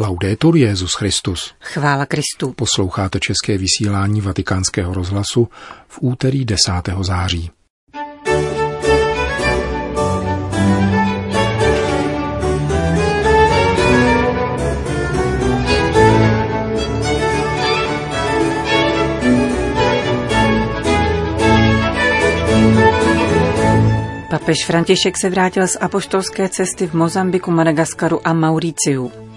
Laudetur Jezus Christus. Chvála Kristu. Posloucháte české vysílání Vatikánského rozhlasu v úterý 10. září. Papež František se vrátil z apoštolské cesty v Mozambiku, Madagaskaru a Mauriciu.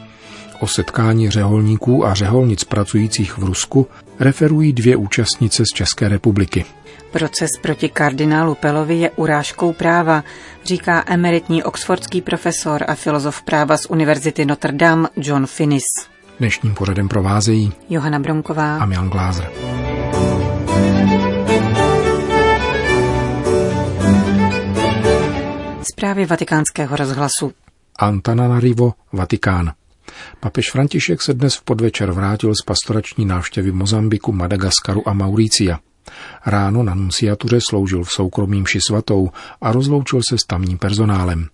O setkání řeholníků a řeholnic pracujících v Rusku referují dvě účastnice z České republiky. Proces proti kardinálu Pelovi je urážkou práva, říká emeritní oxfordský profesor a filozof práva z Univerzity Notre Dame John Finnis. Dnešním pořadem provázejí Johana Bromková a Milan Glázer. Zprávy vatikánského rozhlasu. Antananarivo, Vatikán. Papež František se dnes v podvečer vrátil z pastorační návštěvy Mozambiku, Madagaskaru a Mauricia. Ráno na nunciatuře sloužil v soukromým ši svatou a rozloučil se s tamním personálem.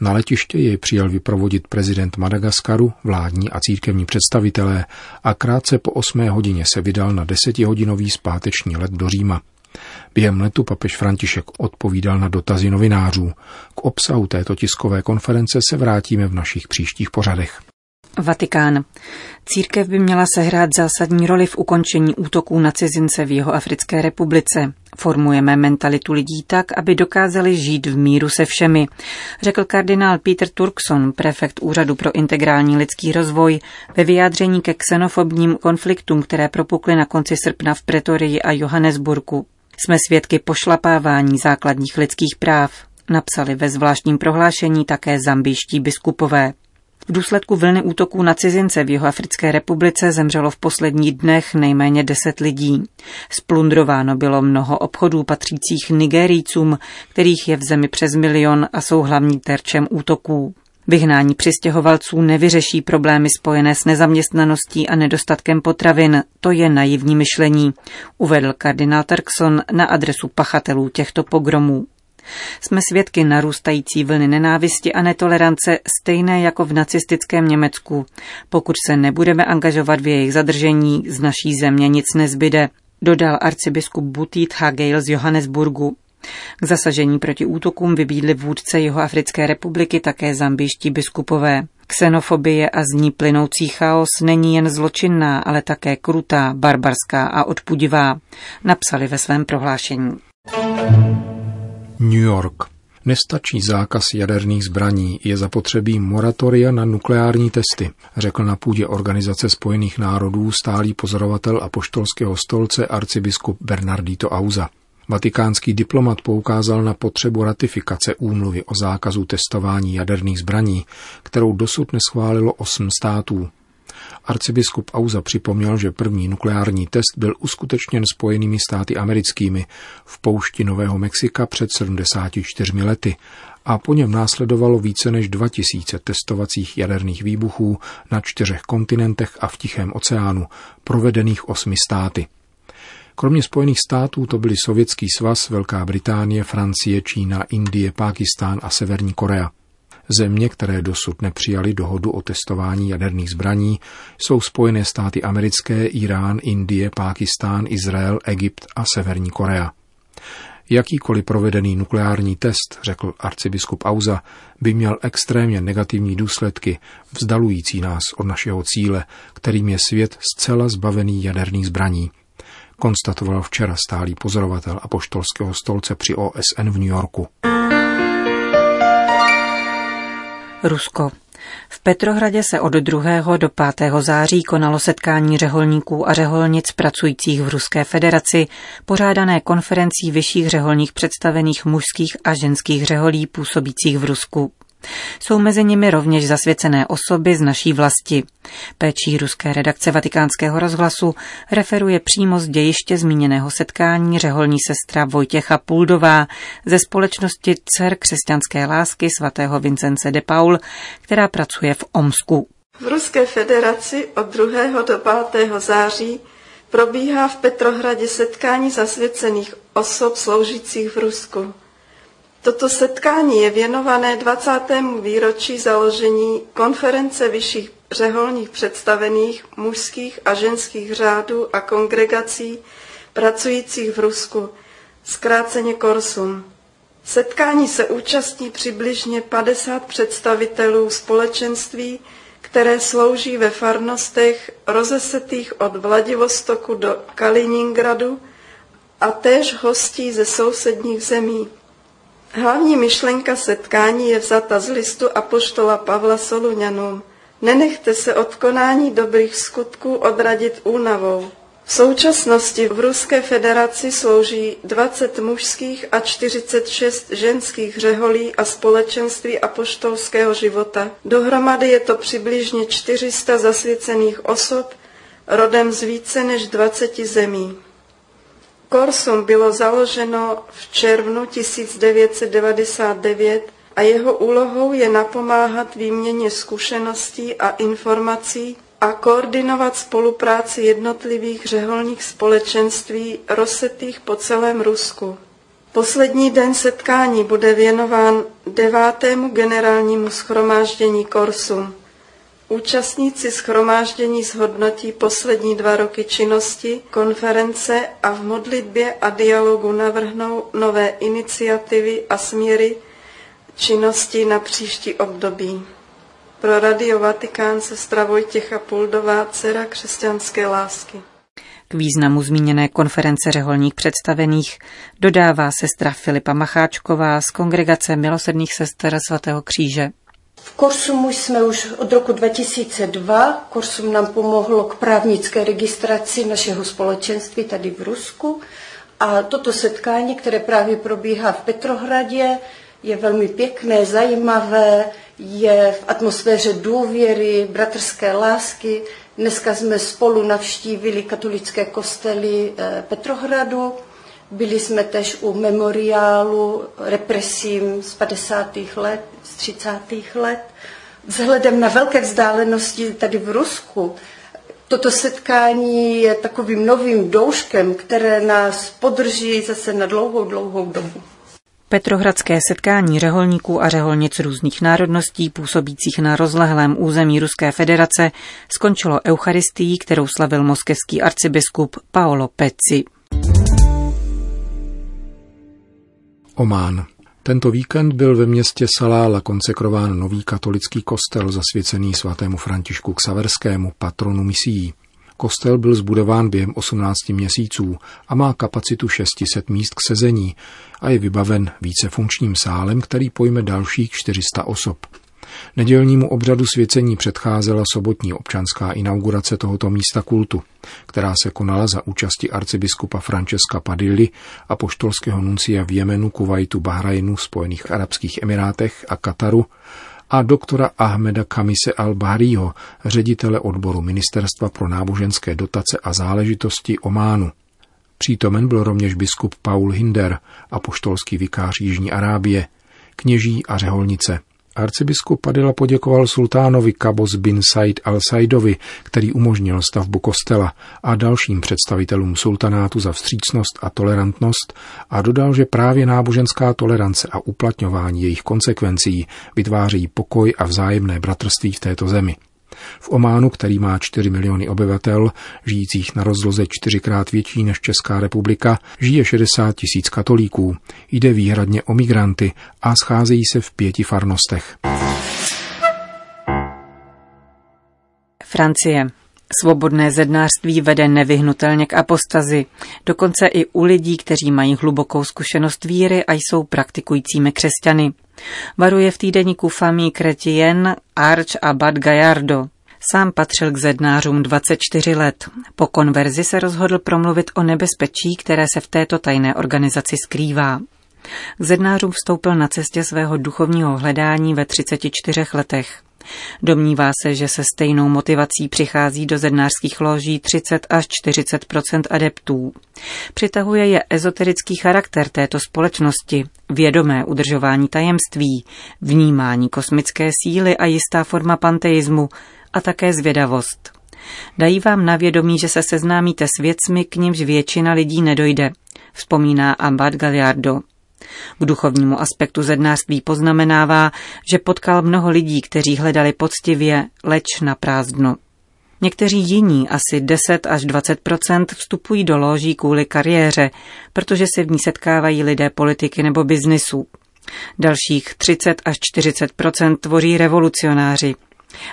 Na letiště jej přijal vyprovodit prezident Madagaskaru, vládní a církevní představitelé a krátce po 8 hodině se vydal na desetihodinový zpáteční let do Říma. Během letu papež František odpovídal na dotazy novinářů. K obsahu této tiskové konference se vrátíme v našich příštích pořadech. Vatikán. Církev by měla sehrát zásadní roli v ukončení útoků na cizince v jeho Africké republice. Formujeme mentalitu lidí tak, aby dokázali žít v míru se všemi, řekl kardinál Peter Turkson, prefekt Úřadu pro integrální lidský rozvoj, ve vyjádření ke xenofobním konfliktům, které propukly na konci srpna v Pretorii a Johannesburgu. Jsme svědky pošlapávání základních lidských práv, napsali ve zvláštním prohlášení také zambijští biskupové. V důsledku vlny útoků na cizince v Jihoafrické republice zemřelo v posledních dnech nejméně deset lidí. Splundrováno bylo mnoho obchodů patřících Nigerijcům, kterých je v zemi přes milion a jsou hlavní terčem útoků. Vyhnání přistěhovalců nevyřeší problémy spojené s nezaměstnaností a nedostatkem potravin. To je naivní myšlení, uvedl kardinál Turkson na adresu pachatelů těchto pogromů. Jsme svědky narůstající vlny nenávisti a netolerance stejné jako v nacistickém Německu. Pokud se nebudeme angažovat v jejich zadržení, z naší země nic nezbyde, dodal arcibiskup Butit Hagel z Johannesburgu. K zasažení proti útokům vybídli vůdce Jihoafrické republiky také zambiští biskupové. Xenofobie a z ní plynoucí chaos není jen zločinná, ale také krutá, barbarská a odpudivá, napsali ve svém prohlášení. New York. Nestačí zákaz jaderných zbraní, je zapotřebí moratoria na nukleární testy, řekl na půdě Organizace spojených národů stálý pozorovatel apoštolského stolce arcibiskup Bernardito Auza. Vatikánský diplomat poukázal na potřebu ratifikace úmluvy o zákazu testování jaderných zbraní, kterou dosud neschválilo osm států. Arcibiskup Auza připomněl, že první nukleární test byl uskutečněn spojenými státy americkými v poušti Nového Mexika před 74 lety a po něm následovalo více než 2000 testovacích jaderných výbuchů na čtyřech kontinentech a v Tichém oceánu, provedených osmi státy. Kromě Spojených států to byly Sovětský svaz, Velká Británie, Francie, Čína, Indie, Pákistán a Severní Korea. Země, které dosud nepřijali dohodu o testování jaderných zbraní, jsou Spojené státy americké, Irán, Indie, Pákistán, Izrael, Egypt a Severní Korea. Jakýkoliv provedený nukleární test, řekl arcibiskup Auza, by měl extrémně negativní důsledky, vzdalující nás od našeho cíle, kterým je svět zcela zbavený jaderných zbraní, konstatoval včera stálý pozorovatel apoštolského stolce při OSN v New Yorku. Rusko. V Petrohradě se od 2. do 5. září konalo setkání řeholníků a řeholnic pracujících v Ruské federaci, pořádané konferencí vyšších řeholních představených mužských a ženských řeholí působících v Rusku. Jsou mezi nimi rovněž zasvěcené osoby z naší vlasti. Péčí ruské redakce vatikánského rozhlasu referuje přímo z dějiště zmíněného setkání řeholní sestra Vojtěcha Puldová ze společnosti Dcer křesťanské lásky svatého Vincence de Paul, která pracuje v Omsku. V Ruské federaci od 2. do 5. září probíhá v Petrohradě setkání zasvěcených osob sloužících v Rusku. Toto setkání je věnované 20. výročí založení konference vyšších řeholních představených mužských a ženských řádů a kongregací pracujících v Rusku, zkráceně Korsum. Setkání se účastní přibližně 50 představitelů společenství, které slouží ve farnostech rozesetých od Vladivostoku do Kaliningradu a též hostí ze sousedních zemí. Hlavní myšlenka setkání je vzata z listu apoštola Pavla Soluňanům. Nenechte se od konání dobrých skutků odradit únavou. V současnosti v Ruské federaci slouží 20 mužských a 46 ženských řeholí a společenství apoštolského života. Dohromady je to přibližně 400 zasvěcených osob, rodem z více než 20 zemí. Korsum bylo založeno v červnu 1999 a jeho úlohou je napomáhat výměně zkušeností a informací a koordinovat spolupráci jednotlivých řeholních společenství rozsetých po celém Rusku. Poslední den setkání bude věnován devátému generálnímu schromáždění Korsum. Účastníci schromáždění zhodnotí poslední dva roky činnosti, konference a v modlitbě a dialogu navrhnou nové iniciativy a směry činnosti na příští období. Pro Radio Vatikán sestra Vojtěcha Puldová, dcera křesťanské lásky. K významu zmíněné konference řeholních představených dodává sestra Filipa Macháčková z Kongregace milosedných sester svatého kříže. V Korsumu jsme už od roku 2002. Korsum nám pomohlo k právnické registraci našeho společenství tady v Rusku. A toto setkání, které právě probíhá v Petrohradě, je velmi pěkné, zajímavé, je v atmosféře důvěry, bratrské lásky. Dneska jsme spolu navštívili katolické kostely eh, Petrohradu. Byli jsme tež u memoriálu represím z 50. let, z 30. let. Vzhledem na velké vzdálenosti tady v Rusku, toto setkání je takovým novým douškem, které nás podrží zase na dlouhou, dlouhou dobu. Petrohradské setkání řeholníků a řeholnic různých národností působících na rozlehlém území Ruské federace skončilo eucharistií, kterou slavil moskevský arcibiskup Paolo Pezzi. Omán. Tento víkend byl ve městě Salála konsekrován nový katolický kostel zasvěcený svatému Františku Ksaverskému, patronu misií. Kostel byl zbudován během 18 měsíců a má kapacitu 600 míst k sezení a je vybaven vícefunkčním sálem, který pojme dalších 400 osob. Nedělnímu obřadu svěcení předcházela sobotní občanská inaugurace tohoto místa kultu, která se konala za účasti arcibiskupa Francesca Padilli a poštolského nuncia v Jemenu, Kuwaitu, Bahrajnu, Spojených Arabských Emirátech a Kataru a doktora Ahmeda Kamise al-Bahriho, ředitele odboru Ministerstva pro náboženské dotace a záležitosti Ománu. Přítomen byl rovněž biskup Paul Hinder a poštolský vikář Jižní Arábie, kněží a řeholnice. Arcibiskup Padilla poděkoval sultánovi Kabos bin Said al-Saidovi, který umožnil stavbu kostela a dalším představitelům sultanátu za vstřícnost a tolerantnost a dodal, že právě náboženská tolerance a uplatňování jejich konsekvencí vytváří pokoj a vzájemné bratrství v této zemi. V Ománu, který má 4 miliony obyvatel, žijících na rozloze čtyřikrát větší než Česká republika, žije 60 tisíc katolíků. Jde výhradně o migranty a scházejí se v pěti farnostech. Francie. Svobodné zednářství vede nevyhnutelně k apostazi, dokonce i u lidí, kteří mají hlubokou zkušenost víry a jsou praktikujícími křesťany. Varuje v týdeníku Famí Kretien Arch Abad Gallardo. Sám patřil k zednářům 24 let. Po konverzi se rozhodl promluvit o nebezpečí, které se v této tajné organizaci skrývá. K zednářům vstoupil na cestě svého duchovního hledání ve 34 letech. Domnívá se, že se stejnou motivací přichází do zednářských loží 30 až 40% adeptů. Přitahuje je ezoterický charakter této společnosti, vědomé udržování tajemství, vnímání kosmické síly a jistá forma panteismu a také zvědavost. Dají vám na vědomí, že se seznámíte s věcmi, k nimž většina lidí nedojde, vzpomíná Abad Gallardo. K duchovnímu aspektu zednářství poznamenává, že potkal mnoho lidí, kteří hledali poctivě, leč na prázdno. Někteří jiní, asi 10 až 20% vstupují do loží kvůli kariéře, protože se v ní setkávají lidé politiky nebo biznisu. Dalších 30 až 40% tvoří revolucionáři.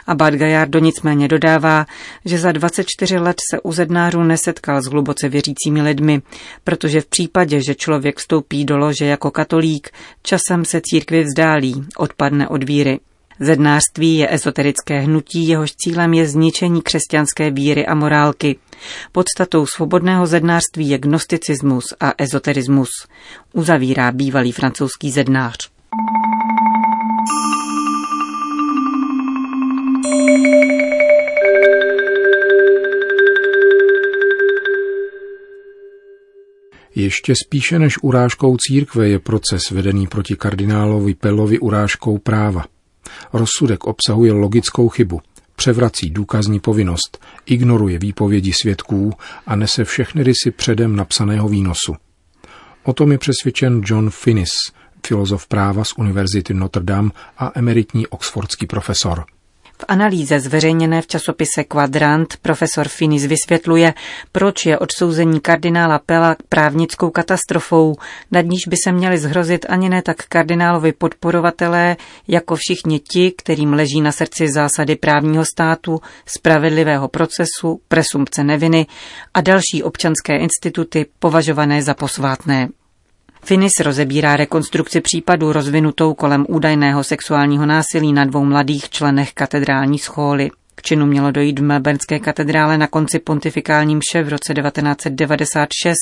A Badgajardo nicméně dodává, že za 24 let se u zednářů nesetkal s hluboce věřícími lidmi, protože v případě, že člověk vstoupí do lože jako katolík, časem se církvi vzdálí, odpadne od víry. Zednářství je ezoterické hnutí, jehož cílem je zničení křesťanské víry a morálky. Podstatou svobodného zednářství je gnosticismus a ezoterismus, uzavírá bývalý francouzský zednář. Ještě spíše než urážkou církve je proces vedený proti kardinálovi Pelovi urážkou práva. Rozsudek obsahuje logickou chybu, převrací důkazní povinnost, ignoruje výpovědi svědků a nese všechny rysy předem napsaného výnosu. O tom je přesvědčen John Finnis, filozof práva z Univerzity Notre Dame a emeritní oxfordský profesor. V analýze zveřejněné v časopise Quadrant profesor Finis vysvětluje, proč je odsouzení kardinála Pela právnickou katastrofou, nad níž by se měli zhrozit ani ne tak kardinálovi podporovatelé, jako všichni ti, kterým leží na srdci zásady právního státu, spravedlivého procesu, presumpce neviny a další občanské instituty považované za posvátné. Finis rozebírá rekonstrukci případu rozvinutou kolem údajného sexuálního násilí na dvou mladých členech katedrální schóly. K činu mělo dojít v Melbournské katedrále na konci pontifikální mše v roce 1996,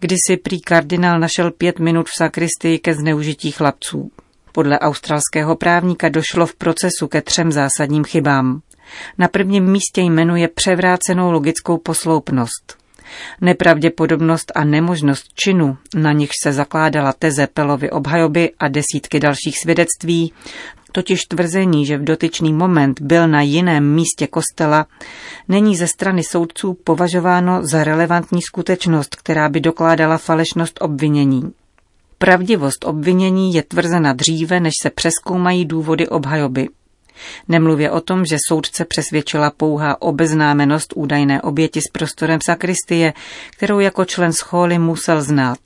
kdy si prý kardinál našel pět minut v sakristii ke zneužití chlapců. Podle australského právníka došlo v procesu ke třem zásadním chybám. Na prvním místě jmenuje převrácenou logickou posloupnost. Nepravděpodobnost a nemožnost činu, na nich se zakládala teze Pelovy obhajoby a desítky dalších svědectví, totiž tvrzení, že v dotyčný moment byl na jiném místě kostela, není ze strany soudců považováno za relevantní skutečnost, která by dokládala falešnost obvinění. Pravdivost obvinění je tvrzena dříve, než se přeskoumají důvody obhajoby. Nemluvě o tom, že soudce přesvědčila pouhá obeznámenost údajné oběti s prostorem sakristie, kterou jako člen schóly musel znát.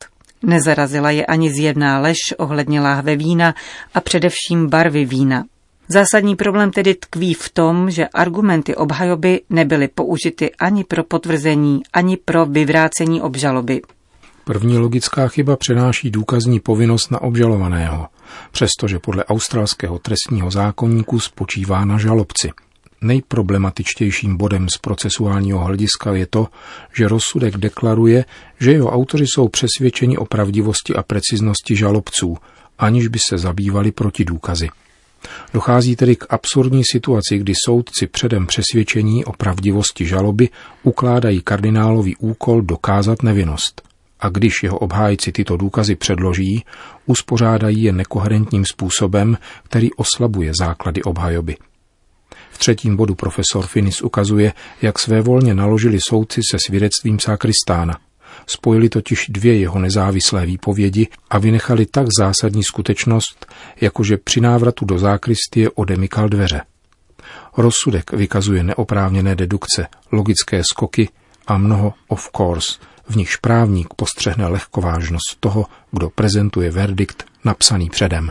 Nezarazila je ani zjevná lež ohledně láhve vína a především barvy vína. Zásadní problém tedy tkví v tom, že argumenty obhajoby nebyly použity ani pro potvrzení, ani pro vyvrácení obžaloby. První logická chyba přenáší důkazní povinnost na obžalovaného, přestože podle australského trestního zákonníku spočívá na žalobci. Nejproblematičtějším bodem z procesuálního hlediska je to, že rozsudek deklaruje, že jeho autoři jsou přesvědčeni o pravdivosti a preciznosti žalobců, aniž by se zabývali proti důkazy. Dochází tedy k absurdní situaci, kdy soudci předem přesvědčení o pravdivosti žaloby ukládají kardinálový úkol dokázat nevinnost a když jeho obhájci tyto důkazy předloží, uspořádají je nekoherentním způsobem, který oslabuje základy obhajoby. V třetím bodu profesor Finis ukazuje, jak své volně naložili soudci se svědectvím Sakristána. Spojili totiž dvě jeho nezávislé výpovědi a vynechali tak zásadní skutečnost, jakože při návratu do zákristie odemykal dveře. Rozsudek vykazuje neoprávněné dedukce, logické skoky a mnoho of course – v nichž právník postřehne lehkovážnost toho, kdo prezentuje verdikt napsaný předem.